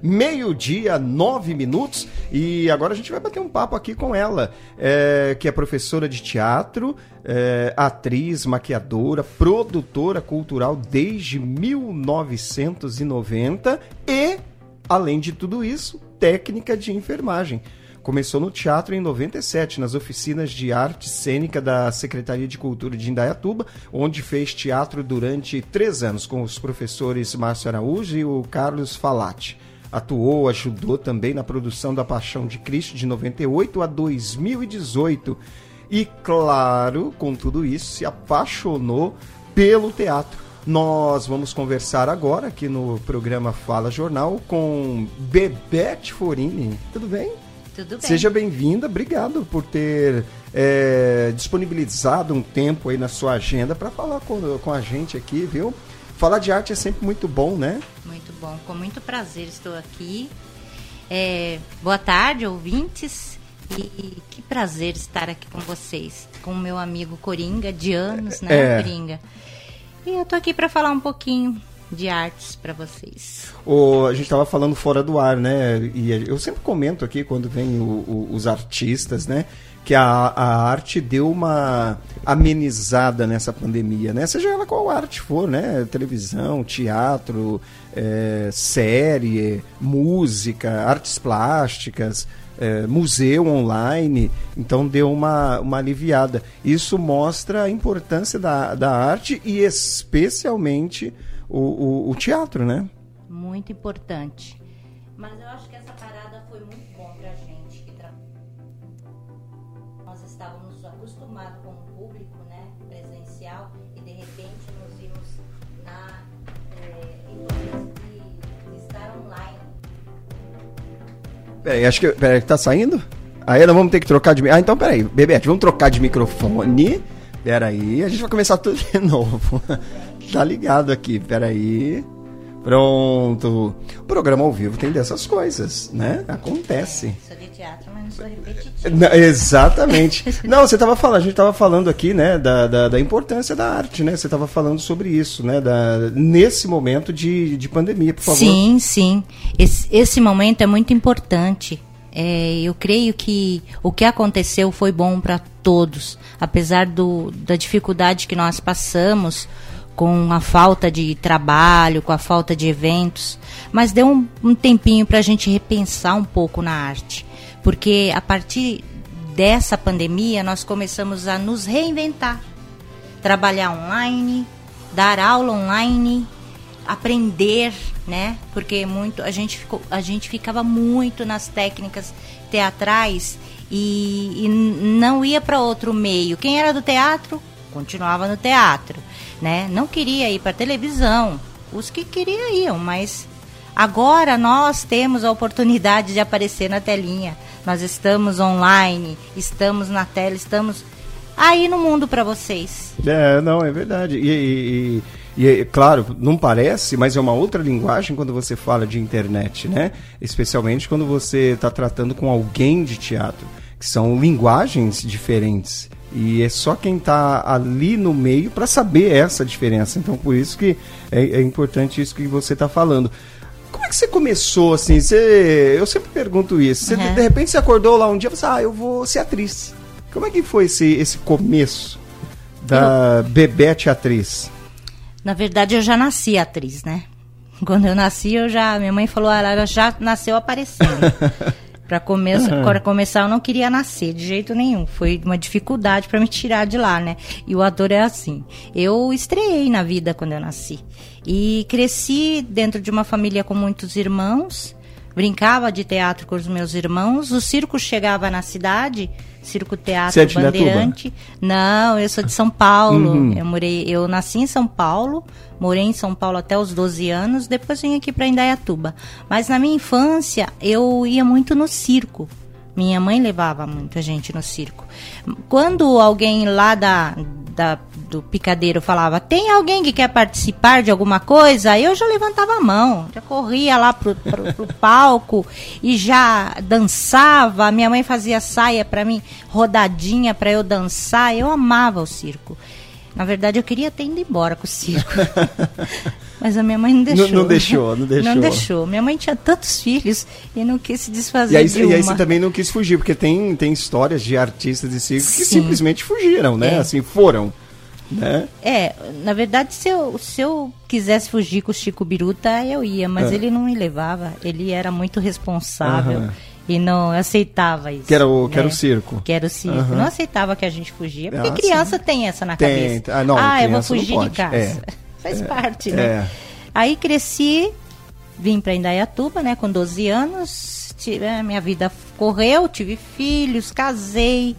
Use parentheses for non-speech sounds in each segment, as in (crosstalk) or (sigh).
Meio-dia, nove minutos, e agora a gente vai bater um papo aqui com ela, é, que é professora de teatro, é, atriz, maquiadora, produtora cultural desde 1990 e, além de tudo isso, técnica de enfermagem. Começou no teatro em 97, nas oficinas de arte cênica da Secretaria de Cultura de Indaiatuba, onde fez teatro durante três anos com os professores Márcio Araújo e o Carlos Falati. Atuou, ajudou também na produção da Paixão de Cristo de 98 a 2018. E, claro, com tudo isso, se apaixonou pelo teatro. Nós vamos conversar agora aqui no programa Fala Jornal com Bebete Forini. Tudo bem? Tudo bem. Seja bem-vinda, obrigado por ter é, disponibilizado um tempo aí na sua agenda para falar com, com a gente aqui, viu? Falar de arte é sempre muito bom, né? Muito bom, com muito prazer estou aqui. É, boa tarde, ouvintes. E que prazer estar aqui com vocês, com o meu amigo Coringa, de anos, né, É. Coringa? E eu tô aqui para falar um pouquinho de artes para vocês. O, a gente estava falando fora do ar, né? E eu sempre comento aqui quando vem o- o- os artistas, né? Que a, a arte deu uma amenizada nessa pandemia, né? Seja ela qual arte for, né? Televisão, teatro, é, série, música, artes plásticas, é, museu online. Então deu uma, uma aliviada. Isso mostra a importância da, da arte e especialmente o, o, o teatro, né? Muito importante. Mas eu acho que Peraí, acho que. Peraí, tá saindo? Aí nós vamos ter que trocar de. Ah, então peraí, Bebete, vamos trocar de microfone. Peraí, a gente vai começar tudo de (laughs) novo. tá ligado aqui, peraí. Pronto. O programa ao vivo tem dessas coisas, né? Acontece. Sou de teatro, mas não sou repetitiva. Não, exatamente. (laughs) Não, você estava falando, a gente estava falando aqui, né, da, da, da importância da arte, né? Você estava falando sobre isso, né? Da, nesse momento de, de pandemia, por favor. Sim, sim. Esse, esse momento é muito importante. É, eu creio que o que aconteceu foi bom para todos, apesar do, da dificuldade que nós passamos com a falta de trabalho, com a falta de eventos, mas deu um, um tempinho para a gente repensar um pouco na arte, porque a partir dessa pandemia nós começamos a nos reinventar trabalhar online, dar aula online, aprender, né? Porque muito a gente ficou, a gente ficava muito nas técnicas teatrais e, e não ia para outro meio. Quem era do teatro continuava no teatro, né? Não queria ir para televisão. Os que queriam iam, mas agora nós temos a oportunidade de aparecer na telinha. Nós estamos online, estamos na tela, estamos aí no mundo para vocês. É, não, é verdade. E, e, e, e, claro, não parece, mas é uma outra linguagem quando você fala de internet, né? Especialmente quando você está tratando com alguém de teatro, que são linguagens diferentes. E é só quem está ali no meio para saber essa diferença. Então, por isso que é, é importante isso que você está falando. Como é que você começou assim? Você, eu sempre pergunto isso. Você, Uhum. De repente você acordou lá um dia e falou assim, ah, eu vou ser atriz. Como é que foi esse, esse começo da Bebete atriz? Na verdade, eu já nasci atriz, né? Quando eu nasci, eu já. Minha mãe falou, ah, ela já nasceu aparecendo. (laughs) Para começar, pra começar, eu não queria nascer de jeito nenhum. Foi uma dificuldade para me tirar de lá, né? E o ator é assim. Eu estreiei na vida quando eu nasci. E cresci dentro de uma família com muitos irmãos. Brincava de teatro com os meus irmãos. O circo chegava na cidade, Circo Teatro é? Bandeirante. Não, eu sou de São Paulo. Uhum. Eu morei, eu nasci em São Paulo, morei em São Paulo até os 12 anos, depois vim aqui para Indaiatuba. Mas na minha infância eu ia muito no circo. Minha mãe levava muita gente no circo. Quando alguém lá da, da- do picadeiro falava, tem alguém que quer participar de alguma coisa? Eu já levantava a mão, já corria lá pro, pro, pro (laughs) palco e já dançava. Minha mãe fazia saia para mim, rodadinha para eu dançar. Eu amava o circo. Na verdade, eu queria ter ido embora com o circo. (laughs) Mas a minha mãe não deixou. Não, não, deixou, não deixou. Não deixou. Minha mãe tinha tantos filhos e não quis se desfazer e aí, de E aí você também não quis fugir, porque tem, tem histórias de artistas de circo que simplesmente fugiram, né? É. Assim, foram. Né? É, na verdade, se eu, se eu quisesse fugir com o Chico Biruta, eu ia, mas É. ele não me levava. Ele era muito responsável e não aceitava isso. Que era o, né? o circo. Que era o circo. Aham. Não aceitava que a gente fugia, porque Ah, criança tem essa na Tem, cabeça. ah, não, eu vou fugir de casa. É. (laughs) Faz parte, né? É. Aí cresci, vim para Indaiatuba, né, com 12 anos. Tive, a minha vida correu, tive filhos, casei,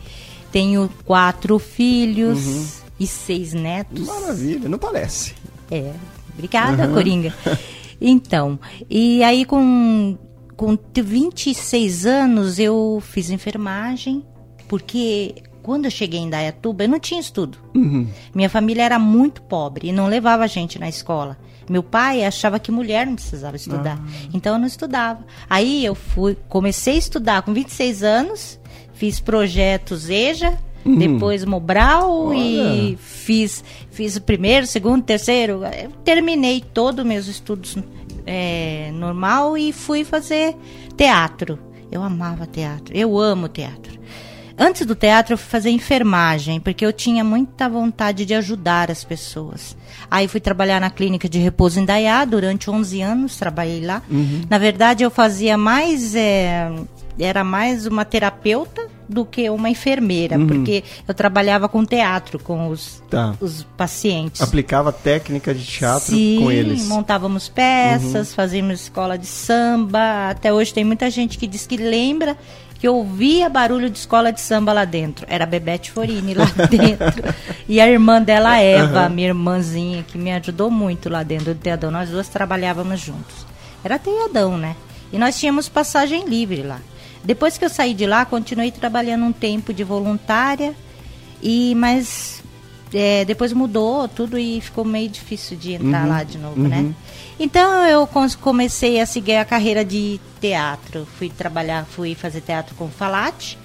tenho quatro filhos Uhum. E seis netos. Maravilha, não parece. É, obrigada, Uhum. Coringa. (laughs) Então, e aí com, com 26 anos eu fiz enfermagem, porque quando eu cheguei em Dayatuba eu não tinha estudo. Uhum. Minha família era muito pobre e não levava a gente na escola. Meu pai achava que mulher não precisava estudar, Ah. então eu não estudava. Aí eu fui, comecei a estudar com 26 anos, fiz projetos EJA, depois Mobral e Uhum. Olha. fiz, fiz o primeiro, segundo, terceiro. Eu terminei todos os meus estudos é, normal e fui fazer teatro. Eu amava teatro, eu amo teatro. Antes do teatro, eu fui fazer enfermagem, porque eu tinha muita vontade de ajudar as pessoas. Aí fui trabalhar na clínica de repouso em Dayá, durante 11 anos, trabalhei lá. Na verdade, eu fazia mais. é, era mais uma terapeuta do que uma enfermeira, porque eu trabalhava com teatro, com os, Tá. os pacientes. Aplicava técnica de teatro Sim, com eles. Uhum. montávamos peças, fazíamos escola de samba. Até hoje tem muita gente que diz que lembra que ouvia barulho de escola de samba lá dentro. Era a Bebete Forini lá (laughs) dentro. e a irmã dela, Eva, Uhum. minha irmãzinha, que me ajudou muito lá dentro do Teadão. Nós duas trabalhávamos juntos. Era Teadão, né? E nós tínhamos passagem livre lá. Depois que eu saí de lá, continuei trabalhando um tempo de voluntária. E mas é, depois mudou tudo e ficou meio difícil de entrar lá de novo, né? Então eu comecei a seguir a carreira de teatro. Fui trabalhar, fui fazer teatro com o Falate,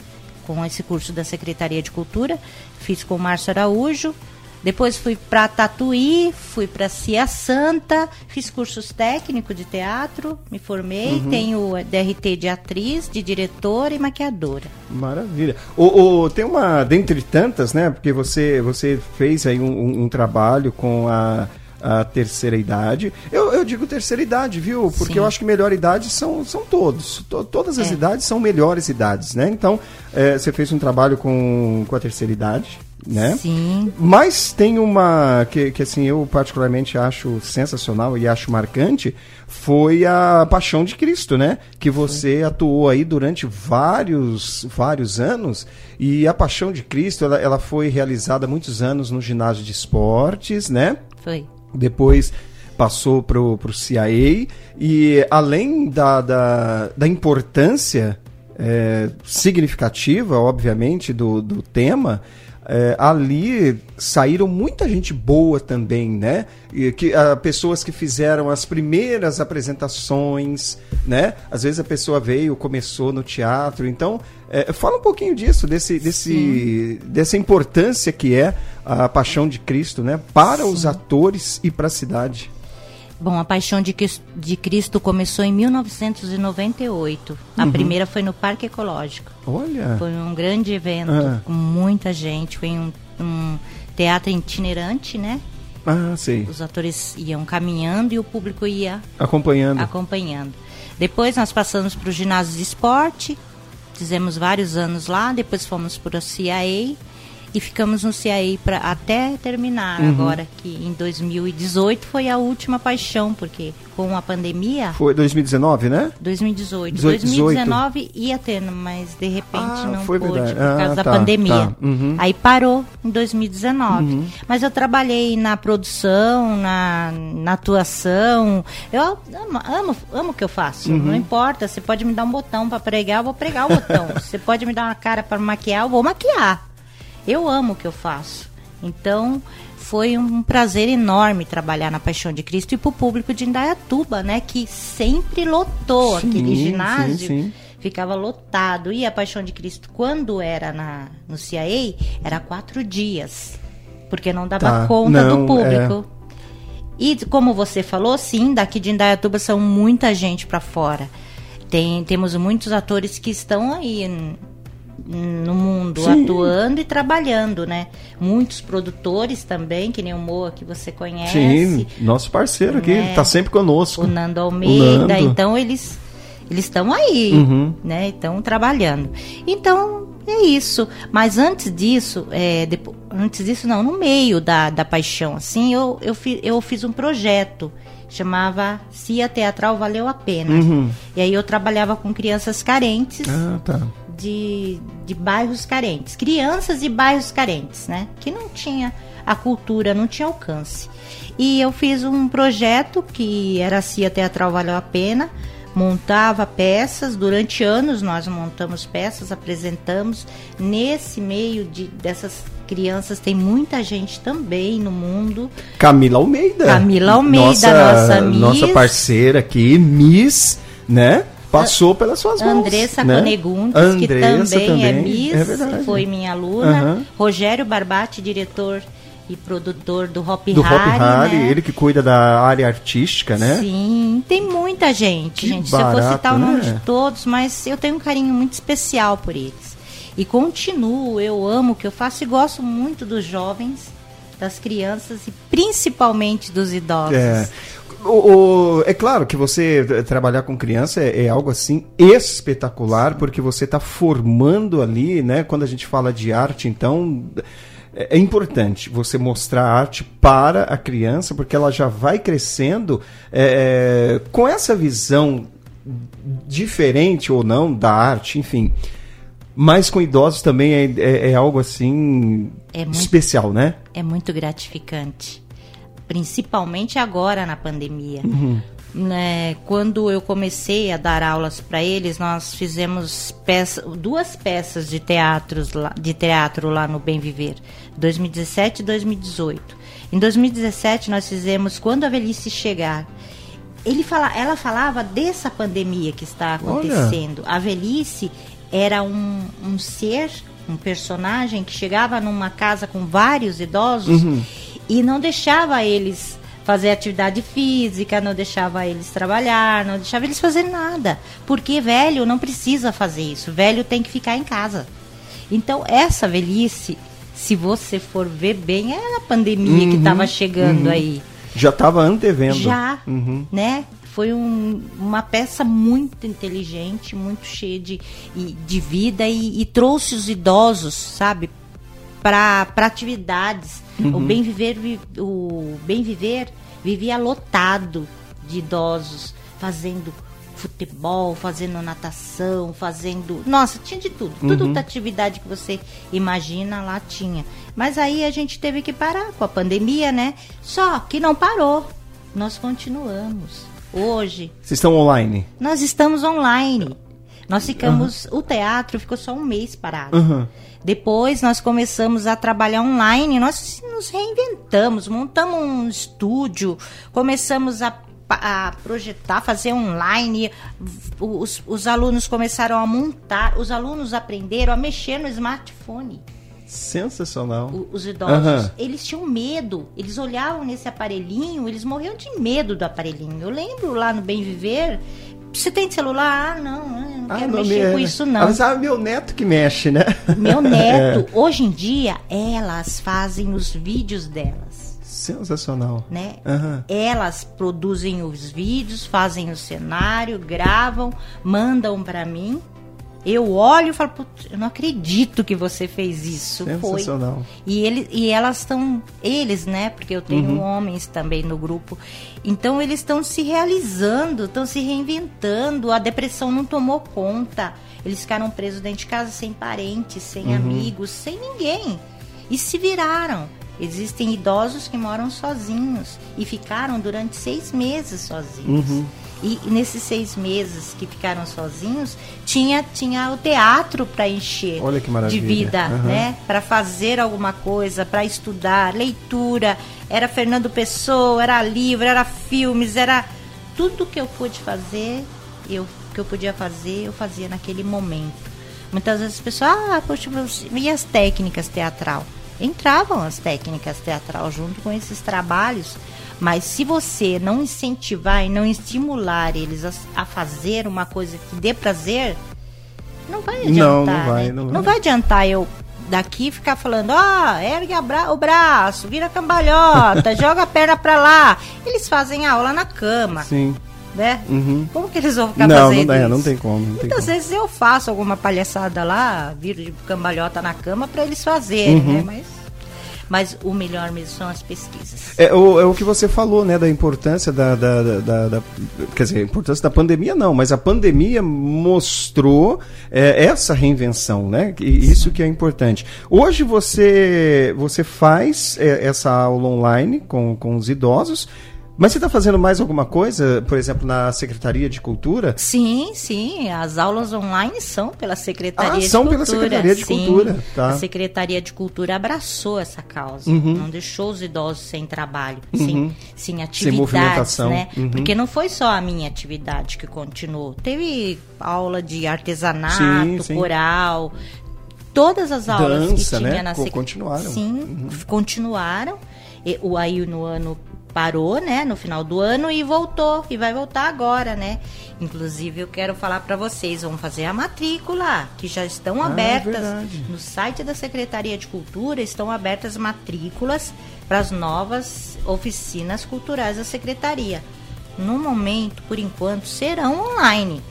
com esse curso da Secretaria de Cultura. Fiz com o Márcio Araújo. Depois fui para Tatuí, fui para Cia Santa, fiz cursos técnicos de teatro, me formei, tenho DRT de atriz, de diretora e maquiadora. Maravilha. O, o- tem uma, dentre tantas, né? Porque você, você fez aí um, um- um trabalho com a, a terceira idade. Eu, eu digo terceira idade, viu? Porque Sim. eu acho que melhor idade são, são todos. To- todas as É. idades são melhores idades, né? Então, é, você fez um trabalho com, com a terceira idade, né? Sim, Mas tem uma que, que assim eu particularmente acho sensacional e acho marcante foi a Paixão de Cristo, né? Que você atuou aí durante vários vários anos e a Paixão de Cristo ela, ela foi realizada há muitos anos no ginásio de esportes, né? foi. Depois passou pro, pro CIA e além da, da, da importância é, significativa, obviamente, do, do tema, é, ali saíram muita gente boa também, né? E que, ah, pessoas que fizeram as primeiras apresentações, né? Às vezes a pessoa veio, começou no teatro, então é, fala um pouquinho disso, desse, desse, dessa importância que é a Paixão de Cristo, né? Para os atores e para a cidade. Bom, a Paixão de, de Cristo começou em 1998. A primeira foi no Parque Ecológico. Olha, Foi um grande evento Ah. com muita gente. Foi um, um teatro itinerante, né? ah, sei, Os atores iam caminhando e o público ia acompanhando. acompanhando. Depois nós passamos para o ginásio de esporte, fizemos vários anos lá, depois fomos para o CIA e ficamos no CIA pra, até terminar Uhum. agora, que em 2018 foi a última paixão, porque com a pandemia, Foi 2019, né? 2018, 18. 2019 ia tendo, mas de repente Ah, não foi pôde verdade. por Ah, causa da tá, pandemia. tá. Uhum. Aí parou em 2019. Mas eu trabalhei na produção, na, na atuação. Eu amo, amo, amo o que eu faço. Uhum. Não importa. Você pode me dar um botão para pregar, eu vou pregar o botão. (laughs) Você pode me dar uma cara para maquiar, eu vou maquiar. Eu amo o que eu faço. Então, foi um prazer enorme trabalhar na Paixão de Cristo e para o público de Indaiatuba, né? Que sempre lotou Sim, aquele sim, ginásio sim. ficava lotado. E a Paixão de Cristo, quando era na, no CIA, era quatro dias. porque não dava Tá, conta não, do público. E como você falou, sim, daqui de Indaiatuba são muita gente para fora. Tem, temos muitos atores que estão aí no mundo Sim. atuando e trabalhando, né? Muitos produtores também, que nem o Moa que você conhece. Sim, nosso parceiro aqui, Né? tá sempre conosco. o Nando Almeida, Nando. então eles eles estão aí, Uhum. né? Estão trabalhando. Então é isso. Mas antes disso, é, depo- antes disso não, no meio da, da paixão, assim, eu eu, fi, eu fiz um projeto chamava Cia Teatral Valeu a Pena. Uhum. E aí eu trabalhava com crianças carentes Ah, tá. De, de bairros carentes, crianças de bairros carentes, né? Que não tinha a cultura, não tinha alcance. E eu fiz um projeto que era a CIA Teatral Valeu a Pena, montava peças, durante anos nós montamos peças, apresentamos. Nesse meio de, dessas crianças tem muita gente também no mundo. Camila Almeida. Camila Almeida, nossa Miss. Nossa parceira aqui, Miss, né? Passou pelas suas mãos. Andressa né? Conegundes, Andressa que também, é também, Miss, é foi minha aluna. Aham. Rogério Barbati, diretor e produtor do Hop Do Hop Harry, Harry, né? ele que cuida da área artística, né? Sim, tem muita gente, Que gente. Se eu for barato, citar o nome né? de todos, mas eu tenho um carinho muito especial por eles. E continuo, eu amo o que eu faço e gosto muito dos jovens, das crianças e principalmente dos idosos. É. O, o- é claro que você eh, trabalhar com criança é, é algo assim espetacular, porque você está formando ali, né? Quando a gente fala de arte, então é é importante você mostrar arte para a criança, porque ela já vai crescendo é, com essa visão diferente ou não da arte, enfim. Mas com idosos também é, é- é algo assim É muito- especial, né? é muito gratificante. Principalmente agora na pandemia. Né, quando eu comecei a dar aulas para eles, nós fizemos peça, duas peças de, teatros de teatro lá no Bem Viver, 2017 e 2018. Em 2017 nós fizemos Quando a Velhice Chegar. Ele fala, ela falava dessa pandemia que está Olha. acontecendo. A velhice era um, um ser, um personagem que chegava numa casa com vários idosos e não deixava eles fazer atividade física, não deixava eles trabalhar, não deixava eles fazer nada. Porque velho não precisa fazer isso. Velho tem que ficar em casa. Então, essa velhice, se você for ver bem, era a pandemia que estava chegando aí. Já estava antevendo. Já, Uhum. né? Foi um- uma peça muito inteligente, muito cheia de, de vida e, e trouxe os idosos, sabe, para atividades. O bem viver, vi- o bem viver vivia lotado de idosos fazendo futebol, fazendo natação, fazendo, nossa, tinha de tudo, tudo da atividade que você imagina lá tinha. Mas aí a gente teve que parar com a pandemia, né? Só que não parou. Nós continuamos. Hoje Vocês estão online? nós estamos online. Nós ficamos, o teatro ficou só um mês parado. Uhum. Depois nós começamos a trabalhar online, nós nos reinventamos, montamos um estúdio, começamos a, a projetar, fazer online. Os, os alunos começaram a montar, os alunos aprenderam a mexer no smartphone. Sensacional. O- os idosos, Aham. eles tinham medo. Eles olhavam nesse aparelhinho, eles morriam de medo do aparelhinho. Eu lembro lá no Bem Viver, você tem celular? Ah, não, eu não Ah, quero não, mexer minha- com isso não. Mas ah, meu neto que mexe, né? (laughs) Meu neto, É. hoje em dia, elas fazem os vídeos delas, Sensacional. né? Aham. Elas produzem os vídeos, fazem o cenário, gravam, mandam pra mim. Eu olho e falo, "Putz, eu não acredito que você fez isso. Foi. Sensacional. E, ele, e elas estão, eles, né? Porque eu tenho Uhum. homens também no grupo. Então eles estão se realizando, estão se reinventando. A depressão não tomou conta. Eles ficaram presos dentro de casa sem parentes, sem Uhum. amigos, sem ninguém. E se viraram. Existem idosos que moram sozinhos e ficaram durante seis meses sozinhos. Uhum. E nesses seis meses que ficaram sozinhos, tinha, tinha o teatro para encher de vida, Aham. né? Para fazer alguma coisa, para estudar, leitura. Era Fernando Pessoa, era livro, era filmes, era tudo que eu pude fazer, eu que eu podia fazer, eu fazia naquele momento. Muitas vezes as pessoas, ah, poxa, e as técnicas teatral? Entravam as técnicas teatral junto com esses trabalhos. Mas se você não incentivar e não estimular eles a, a fazer uma coisa que dê prazer, não vai adiantar. Não, não vai, né? não vai. não vai adiantar eu daqui ficar falando, ó, ergue bra o braço, vira cambalhota, (laughs) joga a perna pra lá. Eles fazem aula na cama, Sim. né? Uhum. Como que eles vão ficar Não, não, fazendo dá, isso? não tem como. Não tem Muitas como. vezes eu faço alguma palhaçada lá, viro de cambalhota na cama para eles fazerem, Uhum. né? Mas, mas o melhor mesmo são as pesquisas. É o, é o que você falou, né, da importância da, da, da- da- Quer dizer, a importância da pandemia não, mas a pandemia mostrou é, essa reinvenção, né? Isso que é importante. Hoje você, você faz é, essa aula online com, com os idosos, mas você está fazendo mais alguma coisa, por exemplo, na Secretaria de Cultura? Sim, sim, as aulas online são pela Secretaria Ah, de são Cultura. pela Secretaria de sim. Cultura, tá. A Secretaria de Cultura abraçou essa causa, Uhum. não deixou os idosos sem trabalho, sem, sem atividades, movimentação. né? Uhum. Porque não foi só a minha atividade que continuou. Teve aula de artesanato, Sim, sim. coral, todas as aulas Dança, que tinha né? na Co- sec- continuaram. Sim, Uhum. continuaram. E, o aí no ano parou, né, no final do ano e voltou e vai voltar agora, né? Inclusive eu quero falar para vocês, vão fazer a matrícula, que já estão Ah, abertas verdade. no site da Secretaria de Cultura, estão abertas matrículas para as novas oficinas culturais da secretaria. No momento, por enquanto, serão online.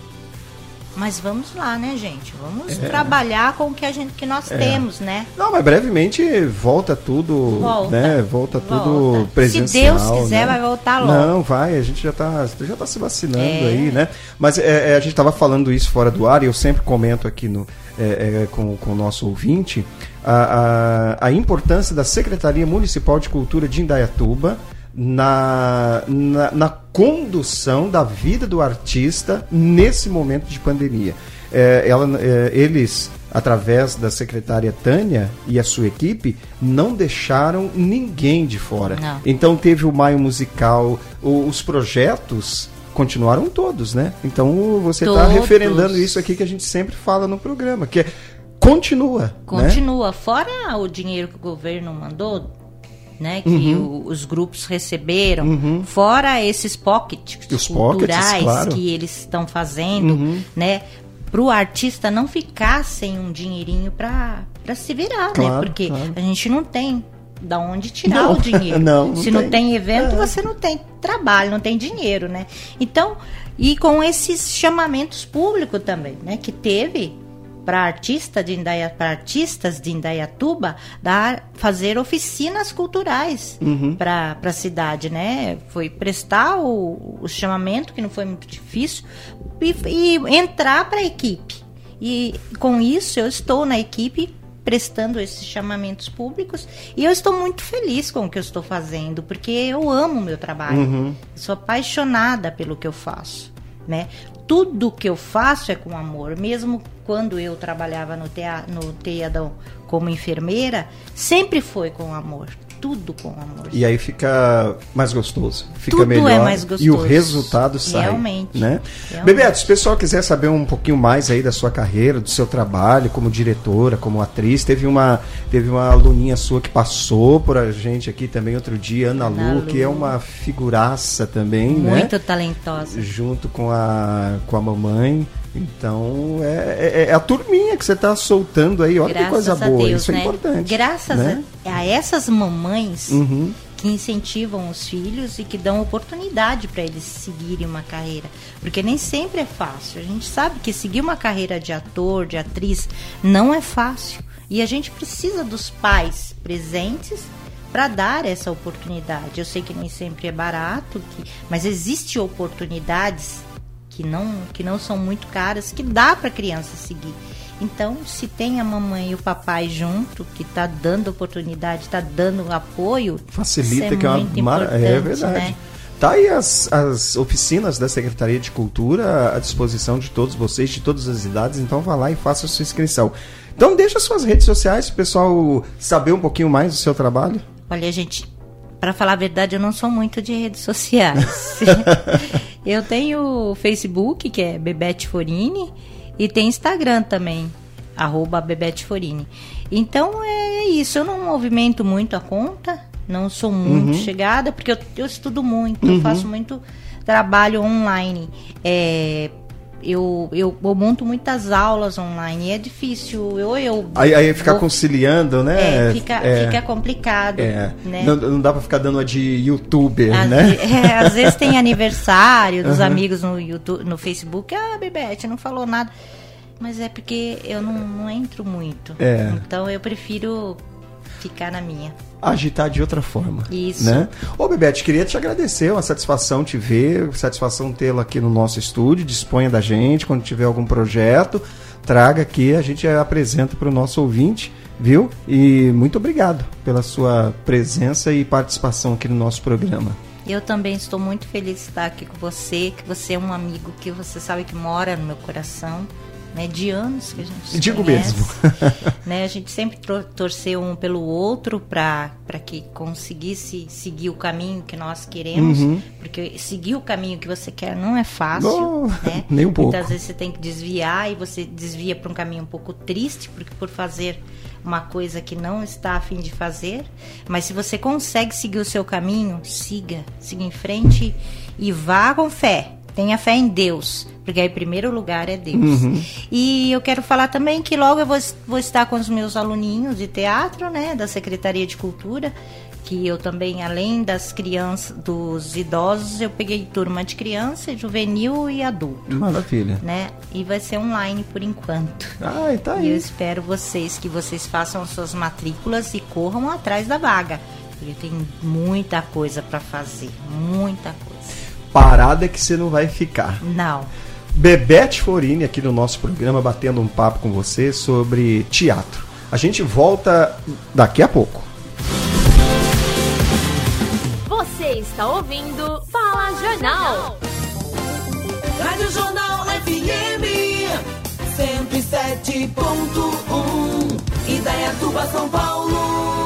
Mas vamos lá, né, gente? Vamos É. trabalhar com o que a gente que nós temos, né? Não, mas brevemente volta tudo, Volta. né? Volta tudo Volta. presencial. Se Deus quiser, né? vai voltar logo. Não, vai, a gente já tá, já tá se vacinando É. aí, né? Mas é, é, a gente tava falando isso fora do ar e eu sempre comento aqui no, é, é, com, com o nosso ouvinte a, a, a importância da Secretaria Municipal de Cultura de Indaiatuba na, na, na condução da vida do artista nesse momento de pandemia. É, ela, é, eles, através da secretária Tânia e a sua equipe, não deixaram ninguém de fora. Não. Então teve o Maio Musical, o- os projetos continuaram todos, né? Então você está referendando isso aqui que a gente sempre fala no programa, que é continua, né? Continua. Fora o dinheiro que o governo mandou, né? Que Uhum. o- os grupos receberam, fora esses pockets Os pockets, culturais claro. que eles estão fazendo, Uhum. né? Para o artista não ficar sem um dinheirinho para se virar, né? Claro, Porque claro. a gente não tem da onde tirar Não, o (laughs) dinheiro. não, não Se não tem. tem evento, É. você não tem trabalho, não tem dinheiro, né? Então, e com esses chamamentos públicos também, né? Que teve para artista de Indaia, para artistas de Indaiatuba dar fazer oficinas culturais Uhum. para a cidade, né? Foi prestar o, o chamamento que não foi muito difícil e, e entrar para a equipe. E com isso eu estou na equipe prestando esses chamamentos públicos e eu estou muito feliz com o que eu estou fazendo porque eu amo o meu trabalho. Uhum. Sou apaixonada pelo que eu faço, né? Tudo que eu faço é com amor, mesmo quando eu trabalhava no, tea, no como enfermeira, sempre foi com amor, tudo com amor. E aí fica mais gostoso, fica Tudo é melhor mais e o gostoso. resultado sai, Realmente. né? Realmente. Bebeto, se o pessoal quiser saber um pouquinho mais aí da sua carreira, do seu trabalho como diretora, como atriz, teve uma teve uma aluninha sua que passou por a gente aqui também outro dia, Ana, Ana Lu, Lu. que é uma figuraça também, né? Muito talentosa. junto com a, com a mamãe. Então, é, é- é a turminha que você está soltando aí. Olha Graças que coisa a boa. Deus, Isso né? é importante. Graças né? a, a essas mamães Uhum. que incentivam os filhos e que dão oportunidade para eles seguirem uma carreira. Porque nem sempre é fácil. A gente sabe que seguir uma carreira de ator, de atriz, não é fácil. E a gente precisa dos pais presentes para dar essa oportunidade. Eu sei que nem sempre é barato, que, mas existe oportunidades que não, que não são muito caras, que dá para a criança seguir. Então, se tem a mamãe e o papai junto, que está dando oportunidade, está dando apoio, Facilita, é que é uma mara- É importante, verdade. né? Tá aí as, as oficinas da Secretaria de Cultura à disposição de todos vocês, de todas as idades, então vá lá e faça a sua inscrição. Então deixa suas redes sociais para o pessoal saber um pouquinho mais do seu trabalho. Olha, gente, para falar a verdade, eu não sou muito de redes sociais. (laughs) eu tenho o Facebook, que é Bebete Forini, e tem Instagram também. arroba Bebete Forini. Então é isso, eu não movimento muito a conta, não sou muito uhum. chegada, porque eu, eu estudo muito, uhum. eu faço muito trabalho online. É, eu, eu, eu, monto muitas aulas online e é difícil. Eu, eu aí, aí ficar conciliando, né? É, fica, é, fica complicado. É. Né? Não, não, dá para ficar dando a de youtuber, às né? É, às (laughs) vezes tem aniversário dos uhum. amigos no, YouTube, no Facebook. Ah, Bebete, não falou nada. Mas é porque eu não, não entro muito. É. Então eu prefiro ficar na minha. Agitar de outra forma. Isso. Né? Ô, Bebete, queria te agradecer, uma satisfação te ver, satisfação tê-la aqui no nosso estúdio. Disponha da gente quando tiver algum projeto, traga aqui, a gente apresenta para o nosso ouvinte, viu? E muito obrigado pela sua presença e participação aqui no nosso programa. Eu também estou muito feliz de estar aqui com você, que você é um amigo que você sabe que mora no meu coração né, de anos que a gente Digo conhece, mesmo. (laughs) né, a gente sempre torceu um pelo outro para que conseguisse seguir o caminho que nós queremos, uhum. porque seguir o caminho que você quer não é fácil, né? (laughs) Nem um pouco. Muitas vezes você tem que desviar e você desvia para um caminho um pouco triste, porque por fazer uma coisa que não está a fim de fazer, mas se você consegue seguir o seu caminho, siga, siga em frente e vá com fé. Tenha fé em Deus, porque aí, em primeiro lugar, é Deus. Uhum. E eu quero falar também que logo eu vou, vou estar com os meus aluninhos de teatro, né, da Secretaria de Cultura, que eu também, além das crianças, dos idosos, eu peguei turma de criança, juvenil e adulto. Maravilha. Né? E vai ser online por enquanto. Ah, tá aí. E eu espero vocês que vocês façam suas matrículas e corram atrás da vaga, porque tem muita coisa para fazer, muita coisa parada que você não vai ficar. Não. Bebete Forini aqui no nosso programa batendo um papo com você sobre teatro. A gente volta daqui a pouco. Você está ouvindo Fala Jornal. Rádio Jornal FM 107.1 Idaiatuba São Paulo.